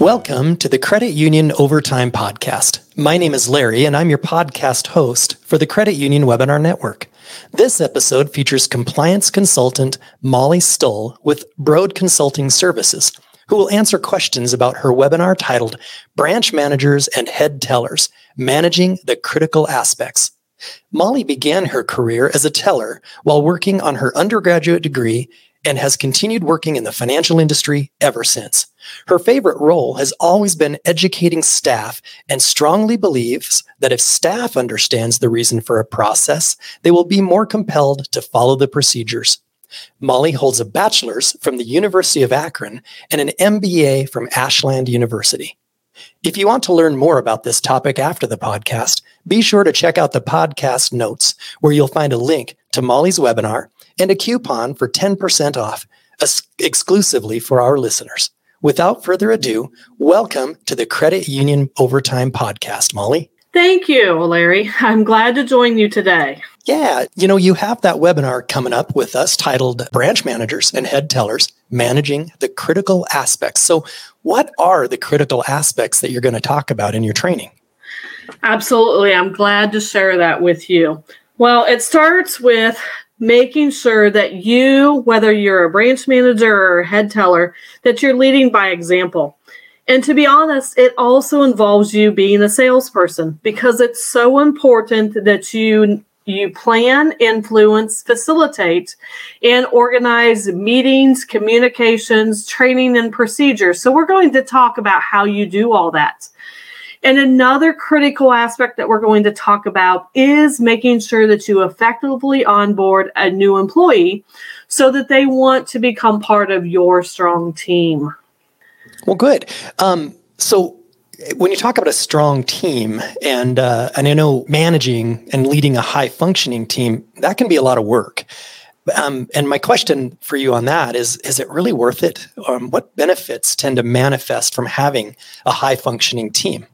Welcome to the Credit Union Overtime Podcast. My name is Larry, and I'm your podcast host for the Credit Union Webinar Network. This episode features compliance consultant Molly Stull with Brode Consulting Services, who will answer questions about her webinar titled Branch Managers and Head Tellers Managing the Critical Aspects. Molly began her career as a teller while working on her undergraduate degree and has continued working in the financial industry ever since. Her favorite role has always been educating staff and strongly believes that if staff understands the reason for a process, they will be more compelled to follow the procedures. Molly holds a bachelor's from the University of Akron and an MBA from Ashland University. If you want to learn more about this topic after the podcast, be sure to check out the podcast notes, where you'll find a link to Molly's webinar and a coupon for 10% off exclusively for our listeners. Without further ado, welcome to the Credit Union Overtime Podcast, Molly. Thank you, Larry. I'm glad to join you today. Yeah, you know, you have that webinar coming up with us titled Branch Managers and Head Tellers Managing the Critical Aspects. So, what are the critical aspects that you're going to talk about in your training? Absolutely. I'm glad to share that with you. Well, it starts with making sure that you, whether you're a branch manager or a head teller, that you're leading by example. And to be honest, it also involves you being a salesperson because it's so important that you you plan, influence, facilitate, and organize meetings, communications, training, and procedures. So, we're going to talk about how you do all that. And another critical aspect that we're going to talk about is making sure that you effectively onboard a new employee so that they want to become part of your strong team. Well, good. Um, so, when you talk about a strong team, and uh, and I know managing and leading a high functioning team, that can be a lot of work. Um, and my question for you on that is: Is it really worth it? Um, what benefits tend to manifest from having a high functioning team?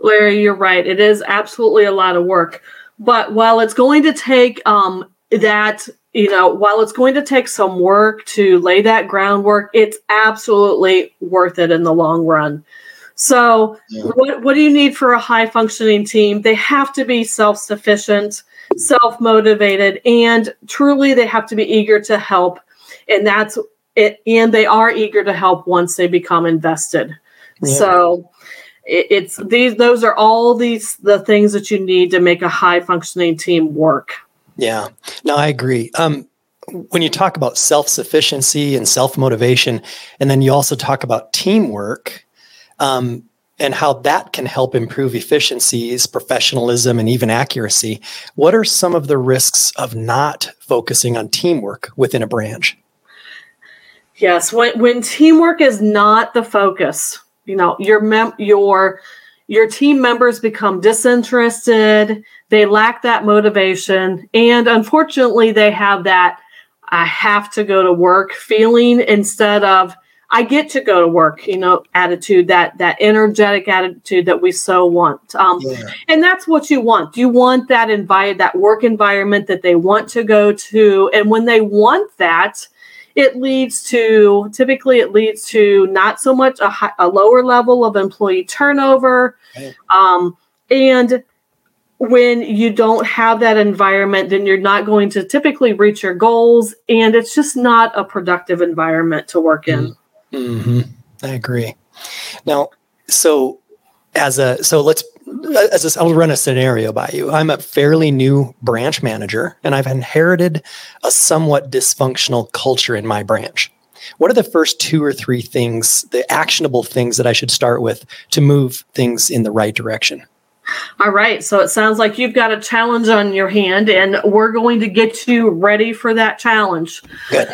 Larry, you're right. It is absolutely a lot of work. But while it's going to take um, that, you know, while it's going to take some work to lay that groundwork, it's absolutely worth it in the long run. So, yeah. what, what do you need for a high functioning team? They have to be self sufficient, self motivated, and truly they have to be eager to help. And that's it. And they are eager to help once they become invested. Yeah. So, it's these those are all these the things that you need to make a high functioning team work yeah no i agree um, when you talk about self-sufficiency and self-motivation and then you also talk about teamwork um, and how that can help improve efficiencies professionalism and even accuracy. What are some of the risks of not focusing on teamwork within a branch? Yes when, when teamwork is not the focus you know your mem- your your team members become disinterested they lack that motivation and unfortunately they have that i have to go to work feeling instead of i get to go to work you know attitude that that energetic attitude that we so want. Um, yeah. and that's what you want. You want that invite that work environment that they want to go to. And when they want that it leads to typically it leads to not so much a, high, a lower level of employee turnover. Um, and when you don't have that environment then you're not going to typically reach your goals. And it's just not a productive environment to work in mm-hmm. i agree now so as a so let's as a, I'll run a scenario by you. I'm a fairly new branch manager and I've inherited a somewhat dysfunctional culture in my branch. What are the first two or three things, the actionable things that I should start with to move things in the right direction? All right. So it sounds like you've got a challenge on your hand, and we're going to get you ready for that challenge. Good.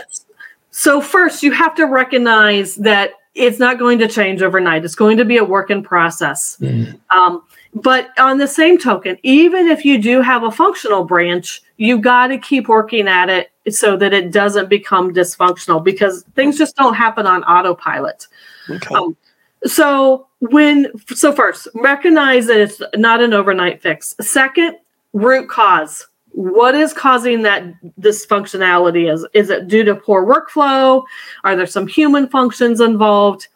So, first, you have to recognize that it's not going to change overnight. It's going to be a work in process. Mm. Um, but on the same token, even if you do have a functional branch, you got to keep working at it so that it doesn't become dysfunctional because things just don't happen on autopilot. Okay. Um, so when so first recognize that it's not an overnight fix. Second, root cause. What is causing that dysfunctionality? Is is it due to poor workflow? Are there some human functions involved?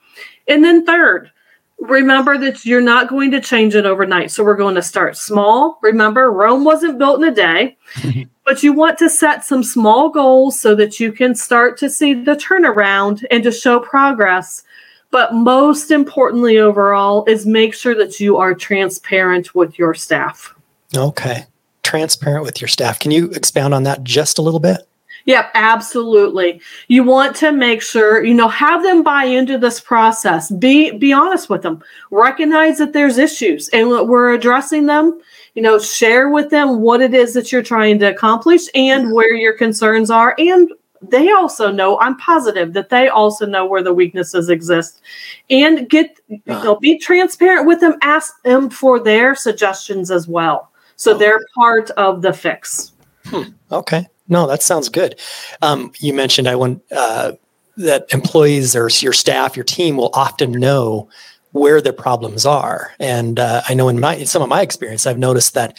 And then third, remember that you're not going to change it overnight. So we're going to start small. Remember, Rome wasn't built in a day, but you want to set some small goals so that you can start to see the turnaround and to show progress. But most importantly, overall, is make sure that you are transparent with your staff. Okay. Transparent with your staff. Can you expound on that just a little bit? Yep, absolutely. You want to make sure, you know, have them buy into this process. Be be honest with them. Recognize that there's issues and we're addressing them. You know, share with them what it is that you're trying to accomplish and where your concerns are and they also know i'm positive that they also know where the weaknesses exist and get you uh. know be transparent with them ask them for their suggestions as well so they're part of the fix hmm. okay no, that sounds good. Um, you mentioned I want uh, that employees or your staff, your team will often know where the problems are, and uh, I know in my in some of my experience, I've noticed that.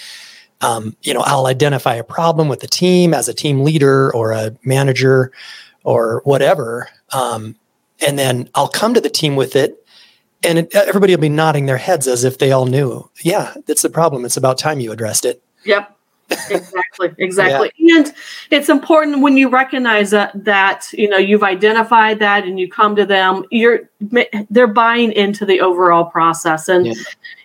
Um, you know, I'll identify a problem with the team as a team leader or a manager or whatever, um, and then I'll come to the team with it, and it, everybody will be nodding their heads as if they all knew. Yeah, that's the problem. It's about time you addressed it. Yep exactly exactly. Yeah. and it's important when you recognize that that you know you've identified that and you come to them you're they're buying into the overall process. And yeah.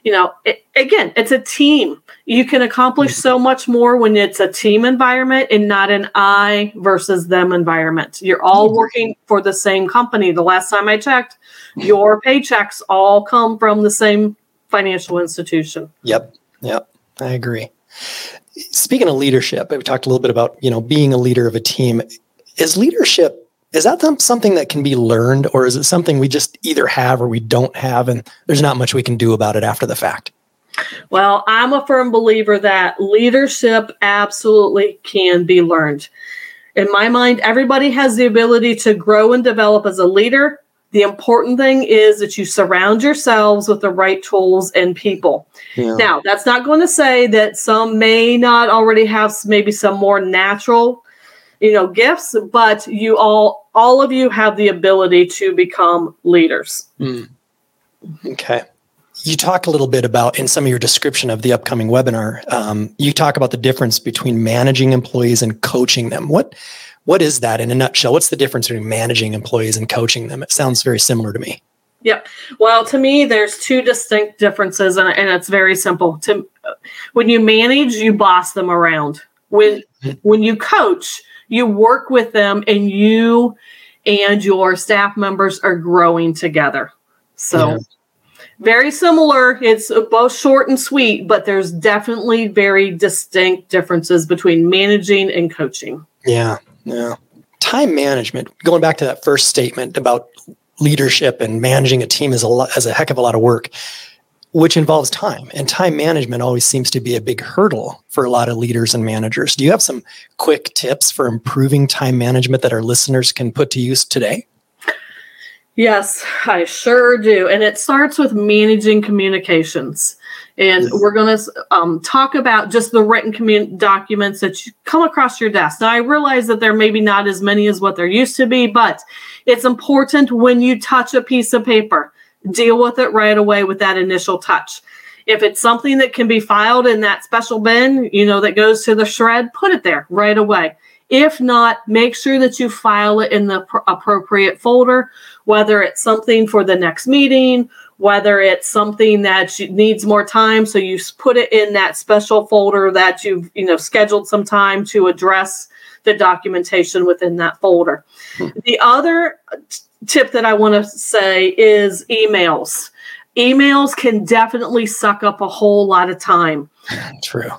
you know it, again it's a team. You can accomplish mm-hmm. so much more when it's a team environment and not an i versus them environment. You're all working for the same company. The last time i checked your paychecks all come from the same financial institution. Yep yep i agree Speaking of leadership, we talked a little bit about you know being a leader of a team. Is leadership is that something that can be learned, or is it something we just either have or we don't have, and there's not much we can do about it after the fact? Well, I'm a firm believer that leadership absolutely can be learned. In my mind, everybody has the ability to grow and develop as a leader. The important thing is that you surround yourselves with the right tools and people. Yeah. Now, that's not going to say that some may not already have maybe some more natural, you know, gifts, but you all all of you have the ability to become leaders. Mm. Okay. You talk a little bit about in some of your description of the upcoming webinar. Um, you talk about the difference between managing employees and coaching them. What what is that in a nutshell? What's the difference between managing employees and coaching them? It sounds very similar to me. Yep. Well, to me, there's two distinct differences, and, and it's very simple. To when you manage, you boss them around. When mm-hmm. when you coach, you work with them, and you and your staff members are growing together. So. Yeah. Very similar. It's both short and sweet, but there's definitely very distinct differences between managing and coaching. Yeah, yeah. Time management, going back to that first statement about leadership and managing a team is a lot, as a heck of a lot of work, which involves time. And time management always seems to be a big hurdle for a lot of leaders and managers. Do you have some quick tips for improving time management that our listeners can put to use today? Yes, I sure do. And it starts with managing communications. And we're going to um, talk about just the written commun- documents that you come across your desk. Now, I realize that there may be not as many as what there used to be, but it's important when you touch a piece of paper, deal with it right away with that initial touch. If it's something that can be filed in that special bin, you know, that goes to the shred, put it there right away. If not, make sure that you file it in the pr- appropriate folder, whether it's something for the next meeting, whether it's something that needs more time, so you put it in that special folder that you've you know scheduled some time to address the documentation within that folder. Hmm. The other tip that I want to say is emails. Emails can definitely suck up a whole lot of time. True.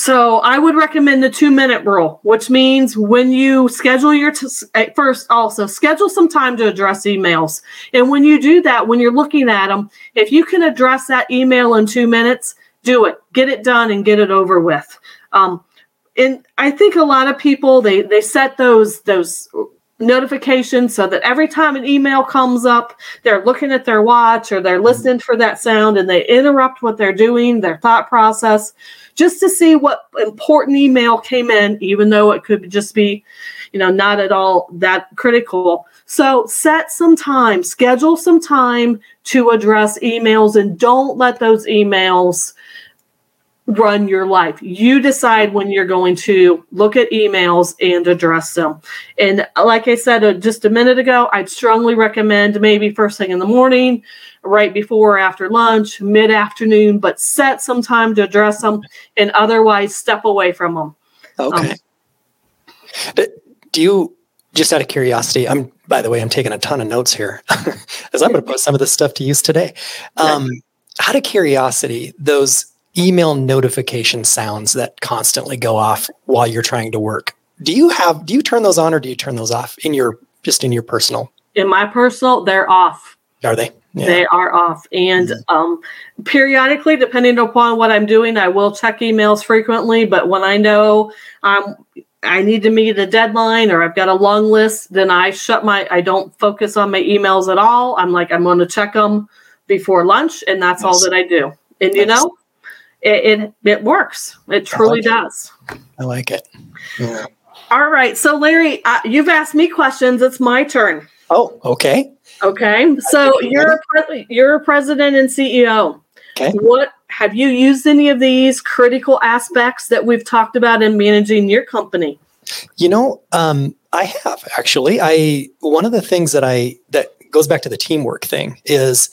So I would recommend the two minute rule, which means when you schedule your t- first, also schedule some time to address emails. And when you do that, when you're looking at them, if you can address that email in two minutes, do it. Get it done and get it over with. Um, and I think a lot of people they they set those those notifications so that every time an email comes up, they're looking at their watch or they're listening for that sound and they interrupt what they're doing, their thought process just to see what important email came in, even though it could just be, you know, not at all that critical. So set some time, schedule some time to address emails and don't let those emails run your life. You decide when you're going to look at emails and address them. And like I said uh, just a minute ago, I'd strongly recommend maybe first thing in the morning, right before or after lunch, mid afternoon, but set some time to address them and otherwise step away from them. Okay. Um, Do you, just out of curiosity, I'm, by the way, I'm taking a ton of notes here as I'm going to put some of this stuff to use today. Um, out of curiosity, those email notification sounds that constantly go off while you're trying to work. Do you have do you turn those on or do you turn those off in your just in your personal? In my personal, they're off. Are they? Yeah. They are off. And mm-hmm. um, periodically, depending upon what I'm doing, I will check emails frequently. But when I know um, I need to meet a deadline or I've got a long list, then I shut my, I don't focus on my emails at all. I'm like, I'm going to check them before lunch, and that's all that I do. And you know, it, it, it works. It truly like does. It. I like it. Yeah. All right. So, Larry, uh, you've asked me questions. It's my turn. Oh, okay. Okay. So you're a pre- you're a president and CEO. Okay. What have you used any of these critical aspects that we've talked about in managing your company? You know, um, I have actually. I one of the things that I that goes back to the teamwork thing is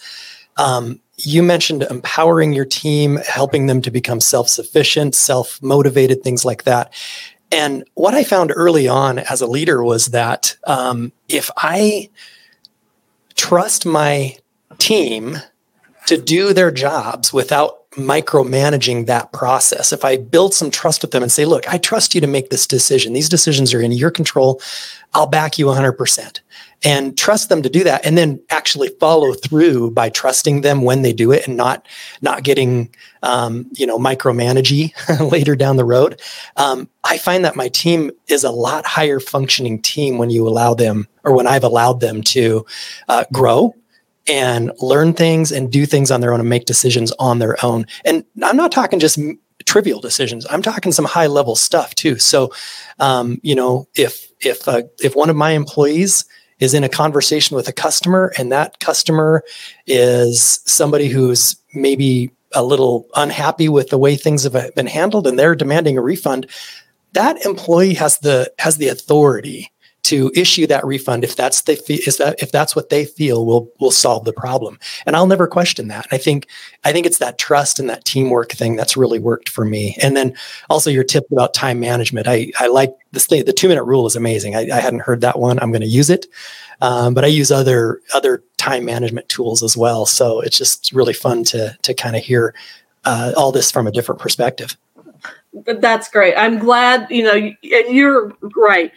um, you mentioned empowering your team, helping them to become self sufficient, self motivated, things like that. And what I found early on as a leader was that um, if I trust my team to do their jobs without micromanaging that process. If I build some trust with them and say, look, I trust you to make this decision. These decisions are in your control. I'll back you 100% and trust them to do that and then actually follow through by trusting them when they do it and not not getting um, you know micromanagey later down the road. Um, i find that my team is a lot higher functioning team when you allow them or when i've allowed them to uh, grow and learn things and do things on their own and make decisions on their own. And i'm not talking just trivial decisions. I'm talking some high level stuff too. So um, you know if if uh, if one of my employees is in a conversation with a customer and that customer is somebody who's maybe a little unhappy with the way things have been handled and they're demanding a refund. That employee has the has the authority to issue that refund if that's the is that if that's what they feel will will solve the problem. And i'll never question that. I think i think it's that trust and that teamwork thing that's really worked for me. And then also your tip about time management. I i like this thing the two minute rule is amazing. I, I hadn't heard that one. I'm going to use it. Um, but i use other other time management tools as well. So it's just really fun to to kind of hear uh, all this from a different perspective. That's great. I'm glad you know and you're right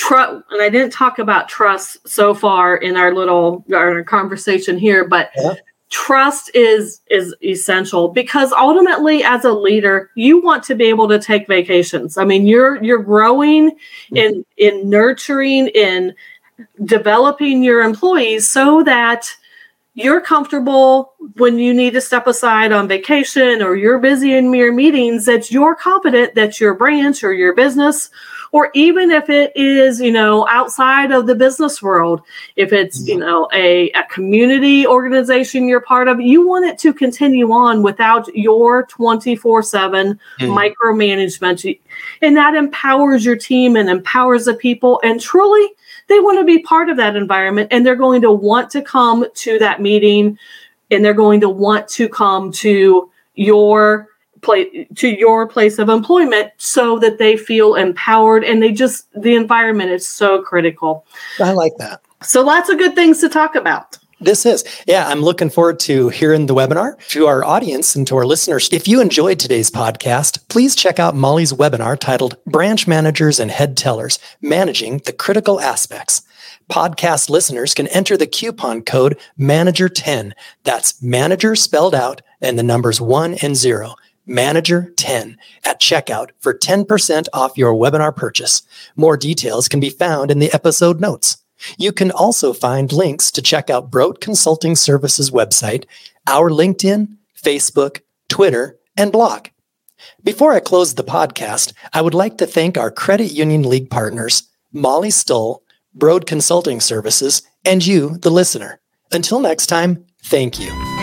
trust and i didn't talk about trust so far in our little our conversation here but yeah. trust is is essential because ultimately as a leader you want to be able to take vacations i mean you're you're growing in in nurturing in developing your employees so that you're comfortable when you need to step aside on vacation or you're busy in your meetings that you're confident that your branch or your business or even if it is you know outside of the business world if it's you know a, a community organization you're part of you want it to continue on without your 24 7 mm. micromanagement and that empowers your team and empowers the people and truly they want to be part of that environment and they're going to want to come to that meeting and they're going to want to come to your place to your place of employment so that they feel empowered and they just the environment is so critical. I like that. So lots of good things to talk about. This is, yeah, I'm looking forward to hearing the webinar. To our audience and to our listeners, if you enjoyed today's podcast, please check out Molly's webinar titled Branch Managers and Head Tellers Managing the Critical Aspects. Podcast listeners can enter the coupon code Manager10. That's manager spelled out and the numbers one and zero. Manager 10 at checkout for 10% off your webinar purchase. More details can be found in the episode notes. You can also find links to check out Brode Consulting Services website, our LinkedIn, Facebook, Twitter, and blog. Before I close the podcast, I would like to thank our Credit Union League partners, Molly Stull, Brode Consulting Services, and you, the listener. Until next time, thank you.